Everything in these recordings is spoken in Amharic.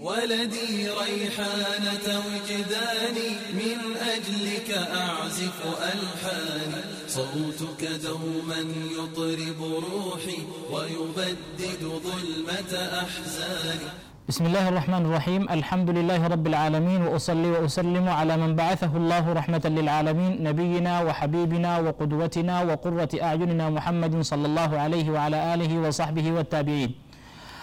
ولدي ريحانة وجداني من أجلك أعزف ألحاني صوتك دوما يطرب روحي ويبدد ظلمة أحزاني بسم الله الرحمن الرحيم. الحمد لله رب العالمين وأصلي وأسلم على من بعثه الله رحمة للعالمين نبينا وحبيبنا وقدوتنا وقرة أعيننا محمد صلى الله عليه وعلى آله وصحبه والتابعين.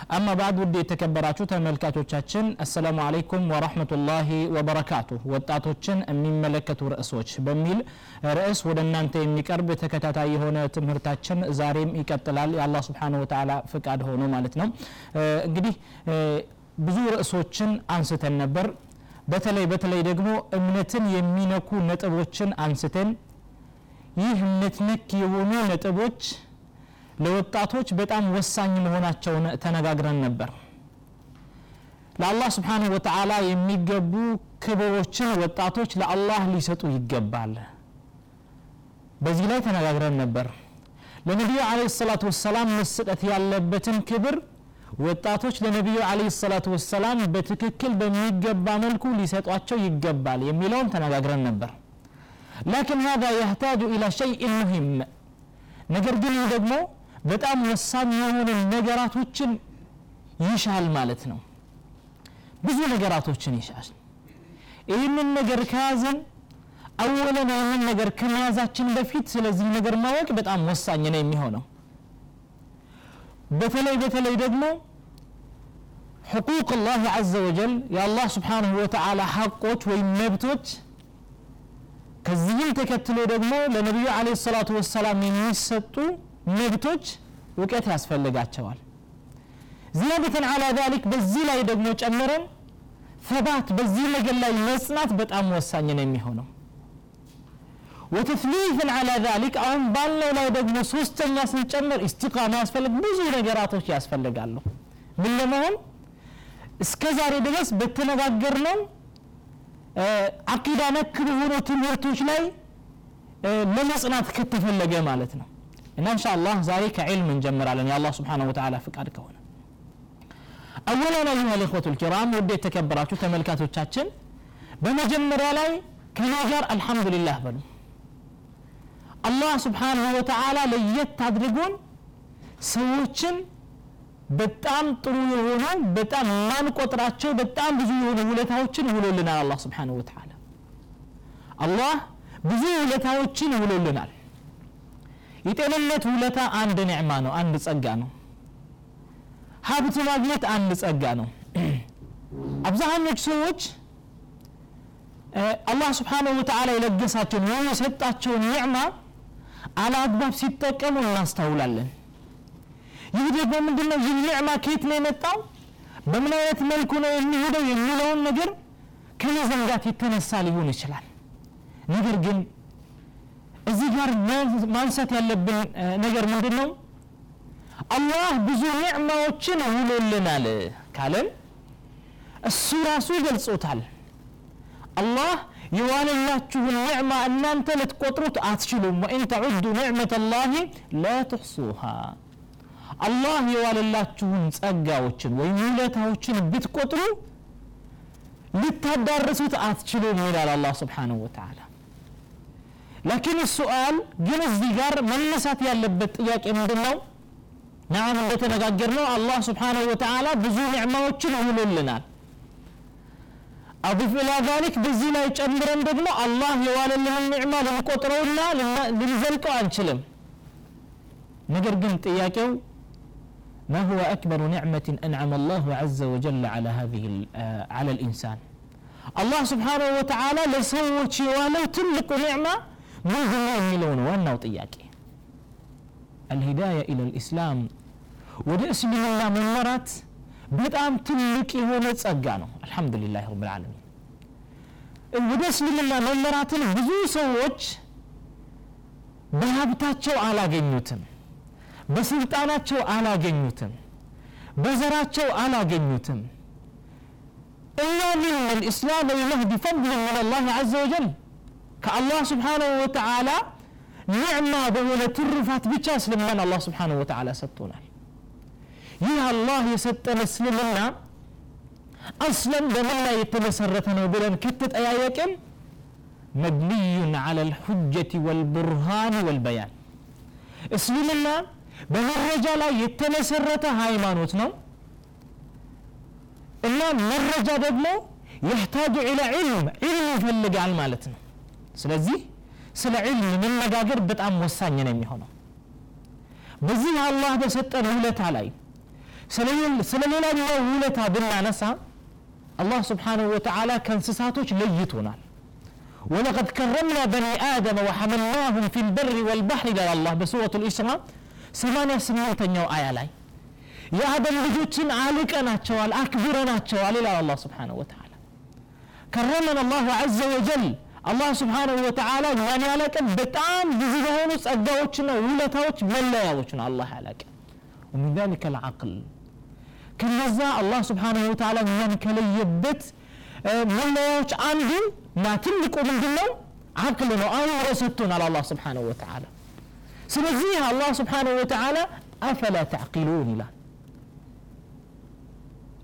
አማ ባዕድ ውድ የተከበራችሁ ተመልካቾቻችን አሰላሙ አለይኩም ወራህመቱላሂ ወበረካቱ ወጣቶችን የሚመለከቱ ርዕሶች በሚል ርዕስ ወደ እናንተ የሚቀርብ ተከታታይ የሆነ ትምህርታችን ዛሬም ይቀጥላል። የአላህ ስብሓን ወተላ ፍቃድ ሆኖ ማለት ነው። እንግዲህ ብዙ ርዕሶችን አንስተን ነበር። በተለይ በተለይ ደግሞ እምነትን የሚነኩ ነጥቦችን አንስተን ይህ እምነት ነክ የሆኑ ነጥቦች ለወጣቶች በጣም ወሳኝ መሆናቸውን ተነጋግረን ነበር ለአላህ ስብሓንሁ ወተዓላ የሚገቡ ክብሮችን ወጣቶች ለአላህ ሊሰጡ ይገባል በዚህ ላይ ተነጋግረን ነበር ለነቢዩ አለ ሰላቱ ወሰላም መሰጠት ያለበትን ክብር ወጣቶች ለነቢዩ አለ ሰላቱ ወሰላም በትክክል በሚገባ መልኩ ሊሰጧቸው ይገባል የሚለውን ተነጋግረን ነበር ላኪን هذا يحتاج إلى شيء مهم ነገር ግን ይህ ደግሞ በጣም ወሳኝ የሆኑ ነገራቶችን ይሻል ማለት ነው። ብዙ ነገራቶችን ይሻል። ይህንን ነገር ከያዘን አወለን ይህን ነገር ከመያዛችን በፊት ስለዚህ ነገር ማወቅ በጣም ወሳኝ ነው የሚሆነው። በተለይ በተለይ ደግሞ حقوق الله عز وجل يا الله سبحانه وتعالى حقوت ويمبتوت كزين تكتلو دقمو لنبي عليه الصلاة والسلام يسطو መብቶች እውቀት ያስፈልጋቸዋል። ዚያደተን አላ ዛሊክ በዚህ ላይ ደግሞ ጨምረን ሰባት በዚህ ነገር ላይ መጽናት በጣም ወሳኝ ነው የሚሆነው። ወተስሊፍን አላ ዛሊክ አሁን ባለው ላይ ደግሞ ሶስተኛ ስንጨምር ኢስቲቃማ ያስፈልግ ብዙ ነገራቶች ያስፈልጋሉ። ምን ለመሆን? እስከ ዛሬ ድረስ በተነጋገር ነው አቂዳ ነክ በሆኑ ትምህርቶች ላይ ለመጽናት ከተፈለገ ማለት ነው እና እንሻ አላህ ዛሬ ከዕልም እንጀምራለን። የአላህ ስብሓን ወተላ ፍቃድ ከሆነ አወላን አዩሃ ልእኽወቱ ልኪራም ውድ የተከበራችሁ ተመልካቶቻችን በመጀመሪያ ላይ ከኔ ጋር አልሐምዱሊላህ በሉ። አላህ ስብሓንሁ ወተዓላ ለየት አድርጎን ሰዎችን በጣም ጥሩ የሆኑ በጣም ማንቆጥራቸው በጣም ብዙ የሆኑ ውለታዎችን ውሎልናል። አላህ ስብሓንሁ ወተዓላ አላህ ብዙ ውለታዎችን ውሎልናል የጤንነት ውለታ አንድ ኒዕማ ነው አንድ ጸጋ ነው። ሀብት ማግኘት አንድ ጸጋ ነው። አብዛኞች ሰዎች አላህ ስብሓንሁ ወተዓላ የለገሳቸውን ወይም የሰጣቸውን ኒዕማ አለአግባብ ሲጠቀሙ እናስተውላለን። ይህ ደግሞ ምንድነው? ይህ ኒዕማ ከየት ነው የመጣው? በምን አይነት መልኩ ነው የሚሄደው የሚለውን ነገር ከመዘንጋት የተነሳ ሊሆን ይችላል። ነገር ግን እዚህ ጋር ማንሳት ያለብን ነገር ምንድን ነው አላህ ብዙ ኒዕማዎችን ውሎልናል ካለን እሱ ራሱ ገልጾታል አላህ የዋለላችሁን ኒዕማ እናንተ ልትቆጥሩት አትችሉም። ወኢን ተዑዱ ኒዕመት ላህ ላ ትሕሱሃ። አላህ የዋለላችሁን ጸጋዎችን ወይም ውለታዎችን ብትቆጥሩ ልታዳርሱት አትችሉም ይላል አላህ ስብሓንሁ ወተዓላ لكن السؤال جنس ديجار من نسات يلبت ياك امدن لو نعم اللي نقاقر الله سبحانه وتعالى بزو نعمة وچن لنا. أضف إلى ذلك بزينا يتأمر أن دقلو الله يوالي لها النعمة لما قطروا لنا لنزلكوا عن شلم نقر قلت إياكو ما هو أكبر نعمة أنعم الله عز وجل على هذه آه، على الإنسان. الله سبحانه وتعالى لسوى شيوانه تملك نعمه ምንድን ነው የሚለው ነው ዋናው ጥያቄ። አልሂዳያ ኢለል ኢስላም ወደ እስልምና መመራት በጣም ትልቅ የሆነ ጸጋ ነው። አልሐምዱሊላህ ረብል ወደ እስልምና መመራትን ብዙ ሰዎች በሀብታቸው አላገኙትም፣ በስልጣናቸው አላገኙትም፣ በዘራቸው አላገኙትም። እያ ሚን ልእስላም ለይለህ ቢፈድል ምን አላህ ዐዘ ወጀል ከአላህ ስብሓንሁ ወተዓላ ኒዕማ በሆነ ትሩፋት ብቻ እስልምናን አላህ ስብሓንሁ ወተዓላ ሰጥቶናል ይህ አላህ የሰጠን እስልምና አስለን በምን ላይ የተመሰረተ ነው ብለን ከተጠያየቅን መብንዩን አላ ልሑጀት ወልቡርሃን ወልበያን እስልምና በመረጃ ላይ የተመሰረተ ሃይማኖት ነው እና መረጃ ደግሞ የሕታጁ ኢላ ዒልም ዒልም ይፈልጋል ማለት ነው ስለዚህ ስለ ዒልም መነጋገር በጣም ወሳኝ ነው የሚሆነው በዚህ አላህ በሰጠን ውለታ ላይ ስለ ሌላኛው ውለታ ብናነሳ አላህ ስብሓንሁ ወተዓላ ከእንስሳቶች ለይቶናል ولقد كرمنا بني آدم وحملناهم في البر والبحر إلى الله بسورة الإسراء ثمانية سنين آية لاي የአደም ልጆችን አልቀናቸዋል አክብረናቸዋል ይላል አላህ ስብሓንሁ ወተዓላ ከረመን አላሁ ዐዘ ወጀል አላህ ስብሓንሁ ወተዓላ እኛን ያለቀን በጣም ብዙ በሆኑ ጸጋዎችና ውለታዎች መለያዎች ነው አላህ ያለቀን ومن ذلك العقل ከነዛ አላህ ስብሓንሁ ወተዓላ እኛን ከለየበት መለያዎች አንዱ እና ትልቁ ምንድን ነው አቅል ነው አእምሮ ሰጥቶናል አላህ ስብሓንሁ ወተዓላ ስለዚህ አላህ ስብሓንሁ ወተዓላ አፈላ ተዕቂሉን ይላል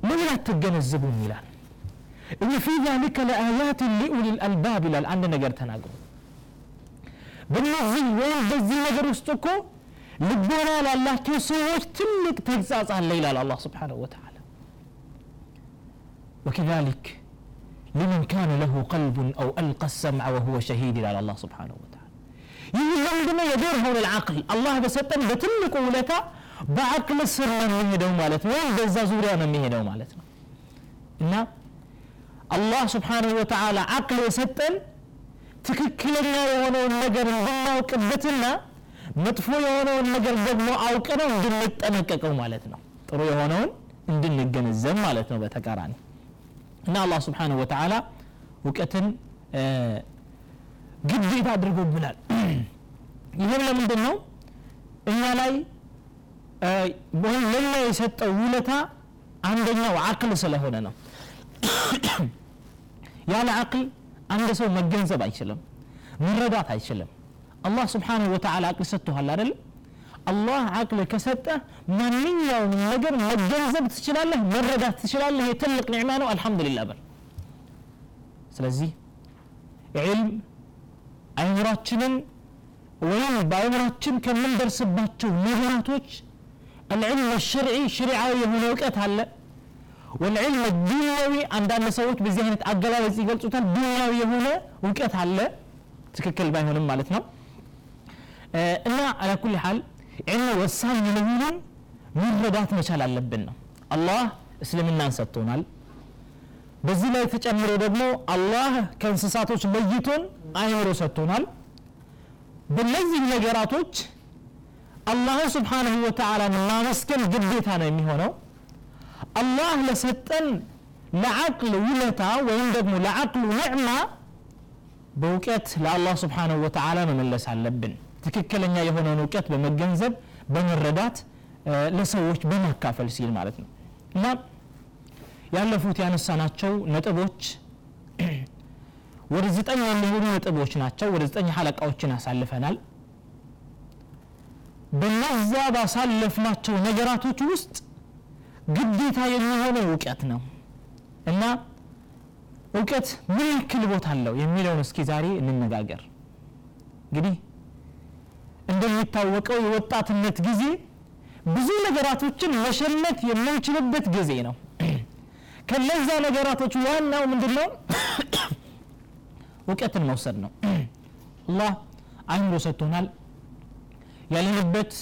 ለምን አትገነዘቡም ይላል እነ ፊ ذلك ለአያት ሊኡሊ ልአልባብ ይላል አንድ ነገር ተናግሮ በእነዚህ ወይም በዚህ ነገር ውስጥ እኮ ልቦና ላላቸው ሰዎች ትልቅ ተግጻጽ አለ ይላል አላህ ስብሓንሁ ወተዓላ وكذلك لمن كان له قلب أو ألقى السمع وهو شهيد إلى الله سبحانه وتعالى ይህ ለምንድነው የዶር ሆነ ልዓቅል አላህ በሰጠን በትልቁ ውለታ በአቅል ስር ነው የሚሄደው ማለት ነው ወይም በዛ ዙሪያ ነው የሚሄደው ማለት ነው እና አላህ ስብሓንሁ ወተዓላ አቅል የሰጠን ትክክለኛ የሆነውን ነገር እንድናውቅበትና መጥፎ የሆነውን ነገር ደግሞ አውቅነው እንድንጠነቀቀው ማለት ነው። ጥሩ የሆነውን እንድንገነዘብ ማለት ነው በተቃራኒ። እና አላህ ስብሓንሁ ወተዓላ እውቀትን ግዴታ አድርጎብናል። ይህም ለምንድን ነው እኛ ላይ ለኛ የሰጠው ውለታ አንደኛው አቅል ስለሆነ ነው ያለ አቂል አንድ ሰው መገንዘብ አይችልም መረዳት አይችልም። አላህ ስብሓንሁ ወተላ አቅል ሰጥቶሃል አይደለም አላህ አቅል ከሰጠ ማንኛውም ነገር መገንዘብ ትችላለህ መረዳት ትችላለህ። የትልቅ ኒዕማ ነው። አልሐምዱሊላ በል። ስለዚህ ዒልም አይምራችንን ወይም በአይምሯችን ከምንደርስባቸው ነገራቶች العلم الشرعي شريعة يهون وقت هلا ወልዕልም ዱንያዊ አንዳንድ ሰዎች በዚህ አይነት አገላለጽ ይገልጹታል። ዱንያዊ የሆነ እውቀት አለ። ትክክል ባይሆንም ማለት ነው። እና አላኩል ሃል ዕልም ወሳኝ መሆኑን መረዳት መቻል አለብን ነው። አላህ እስልምናን ሰጥቶናል። በዚህ ላይ ተጨምሮ ደግሞ አላህ ከእንስሳቶች ለይቶን አይምሮ ሰጥቶናል። በነዚህ ነገራቶች አላህ ስብሓንሁ ወተዓላን ማመስገን ግዴታ ነው የሚሆነው። አላህ ለሰጠን ለዓቅል ውለታ ወይም ደግሞ ለዓቅሉ ኒዕማ በእውቀት ለአላህ ስብሓንሁ ወተዓላ መመለስ አለብን። ትክክለኛ የሆነውን እውቀት በመገንዘብ በመረዳት ለሰዎች በማካፈል ሲል ማለት ነው። እና ያለፉት ያነሳናቸው ነጥቦች ወደ ዘጠኝ የሚሆኑ ነጥቦች ናቸው። ወደ ዘጠኝ ሐለቃዎችን አሳልፈናል። በነዛ ባሳለፍናቸው ነገራቶች ውስጥ ግዴታ የሚሆነው እውቀት ነው። እና እውቀት ምን ያክል ቦታ አለው የሚለውን እስኪ ዛሬ እንነጋገር። እንግዲህ እንደሚታወቀው የወጣትነት ጊዜ ብዙ ነገራቶችን መሸመት የምንችልበት ጊዜ ነው። ከነዛ ነገራቶች ዋናው ምንድን ነው እውቀትን መውሰድ ነው። አላህ አይምሮ ሰጥቶናል። ያለንበት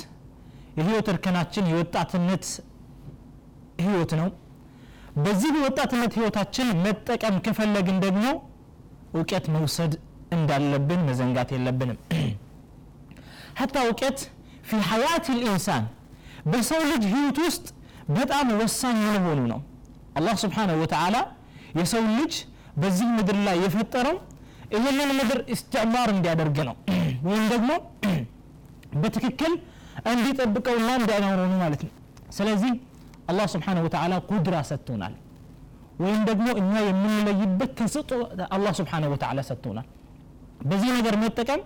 የህይወት እርከናችን የወጣትነት ህይወት ነው። በዚህ በወጣትነት ህይወታችን መጠቀም ከፈለግን ደግሞ እውቀት መውሰድ እንዳለብን መዘንጋት የለብንም። ሐታ እውቀት ፊ ሐያት ልኢንሳን በሰው ልጅ ህይወት ውስጥ በጣም ወሳኝ መሆኑ ነው። አላህ ስብሓንሁ ወተዓላ የሰው ልጅ በዚህ ምድር ላይ የፈጠረው ይህንን ምድር እስትዕማር እንዲያደርግ ነው። ወይም ደግሞ በትክክል እንዲጠብቀውና እንዲያኖረው ነው ማለት ነው። ስለዚህ አላህ ስብሓንሁ ወተዓላ ቁድራ ሰጥቶናል። ወይም ደግሞ እኛ የምንለይበት ተሰጦ አላህ ስብሓንሁ ወተዓላ ሰጥቶናል። በዚህ ነገር መጠቀም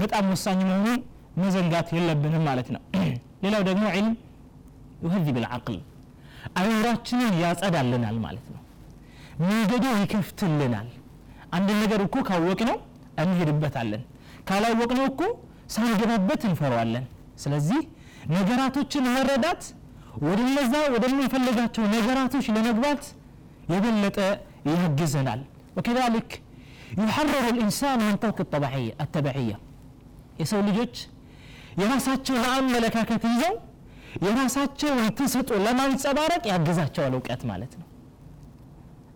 በጣም ወሳኝ መሆኑን መዘንጋት የለብንም ማለት ነው። ሌላው ደግሞ ዒልም ዩህዚብ ልዓቅል አይምራችንን ያጸዳልናል ማለት ነው። መንገዱ ይከፍትልናል። አንድ ነገር እኮ ካወቅ ነው እንሄድበታለን ካላወቅ ነው እኮ ሳንገባበት እንፈረዋለን ስለዚህ ነገራቶችን መረዳት ወደ እነዛ ወደምንፈልጋቸው ነገራቶች ለመግባት የበለጠ ያግዘናል ወከዛሊክ يحرر الإنسان من طوق الطبيعية التبعية የሰው ልጆች የራሳቸውን አመለካከት ይዘው የራሳቸውን ትስጦ ለማንጸባረቅ ያግዛቸዋል እውቀት ማለት ነው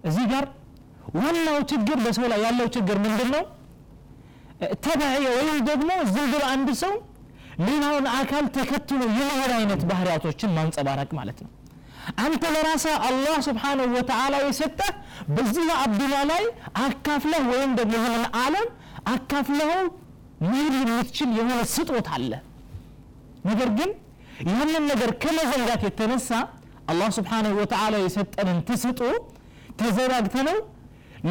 እዚህ ጋር ዋናው ችግር በሰው ላይ ያለው ችግር ምንድን ነው ተባዕየ ወይም ደግሞ ዝም ብሎ አንድ ሰው ሌላውን አካል ተከትሎ የመሄድ አይነት ባህሪያቶችን ማንጸባረቅ ማለት ነው። አንተ ለራስህ አላህ ስብሓንሁ ወተዓላ የሰጠህ በዚህ አብዱላ ላይ አካፍለህ ወይም ደግሞ ይህንን አለም አካፍለኸው መሄድ የምትችል የሆነ ስጦት አለ። ነገር ግን ያንን ነገር ከመዘንጋት የተነሳ አላህ ስብሓንሁ ወተዓላ የሰጠንን ትስጦ ተዘናግተነው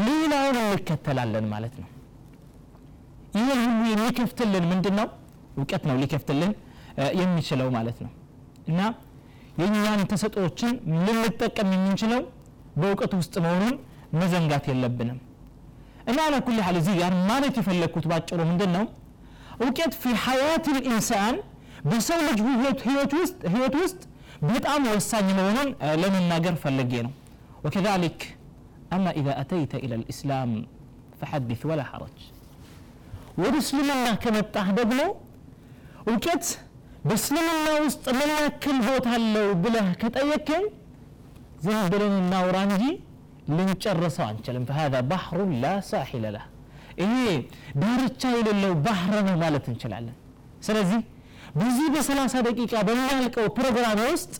ሌላውን እንከተላለን ማለት ነው። ይህን ሁሉ የሚከፍትልን ምንድን ነው እውቀት ነው ሊከፍትልን የሚችለው ማለት ነው እና የእኛን ተሰጦችን ልንጠቀም የምንችለው በእውቀት ውስጥ መሆኑን መዘንጋት የለብንም እና አላኩል ሀል እዚህ ጋር ማለት የፈለግኩት ባጭሩ ምንድን ነው እውቀት ፊ ሐያት ልኢንሳን በሰው ልጅ ህይወት ውስጥ ህይወት ውስጥ በጣም ወሳኝ መሆኑን ለመናገር ፈልጌ ነው وكذلك أما إذا أتيت إلى الإسلام فحدث ولا حرج ወደ እስልምና ከመጣህ ደግሞ እውቀት በእስልምና ውስጥ ምን ያክል ቦታ አለው ብለህ ከጠየከኝ ዝም ብለን እናውራ እንጂ ልንጨርሰው አንችልም فهذا بحر لا ساحل له ይሄ ዳርቻ የሌለው ባህር ነው ማለት እንችላለን ስለዚህ በዚህ በሰላሳ ደቂቃ በሚያልቀው ፕሮግራም ውስጥ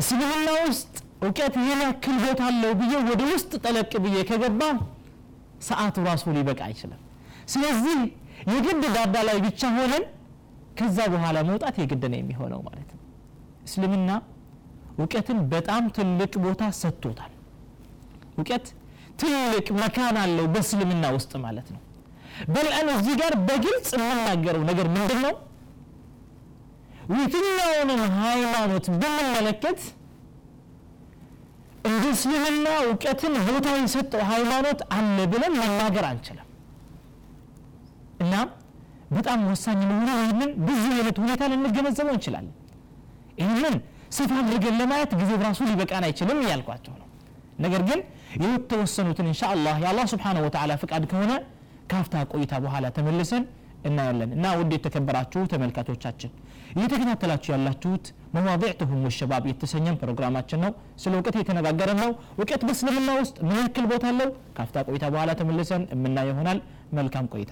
እስልምና ውስጥ እውቀት ይህን ያክል ቦታ አለው ብዬ ወደ ውስጥ ጠለቅ ብዬ ከገባ ሰዓቱ ራሱ ሊበቃ አይችልም ስለዚህ የግድ ዳዳ ላይ ብቻ ሆነን ከዛ በኋላ መውጣት የግድ ነው የሚሆነው ማለት ነው። እስልምና እውቀትን በጣም ትልቅ ቦታ ሰጥቶታል። እውቀት ትልቅ መካን አለው በእስልምና ውስጥ ማለት ነው። በልአን እዚህ ጋር በግልጽ የምናገረው ነገር ምንድን ነው የትኛውንም ሃይማኖት ብንመለከት እንደ እስልምና እውቀትን ቦታ የሰጠው ሃይማኖት አለ ብለን መናገር አንችልም። እና በጣም ወሳኝ መሆኑ ይህንን በዚህ አይነት ሁኔታ ልንገነዘበው እንችላለን። ይህንን ሰፋ አድርገን ለማየት ጊዜ ራሱ ሊበቃን አይችልም እያልኳቸው ነው። ነገር ግን የተወሰኑትን እንሻ አላህ የአላህ ስብሓን ወተላ ፍቃድ ከሆነ ካፍታ ቆይታ በኋላ ተመልሰን እናያለን። እና ውድ የተከበራችሁ ተመልካቾቻችን እየተከታተላችሁ ያላችሁት መዋضዕትሁም ወሸባብ የተሰኘን ፕሮግራማችን ነው። ስለ እውቀት የተነጋገረን ነው። እውቀት በእስልምና ውስጥ ምን ያክል ቦታ አለው? ካፍታ ቆይታ በኋላ ተመልሰን የምናየው ይሆናል። መልካም ቆይታ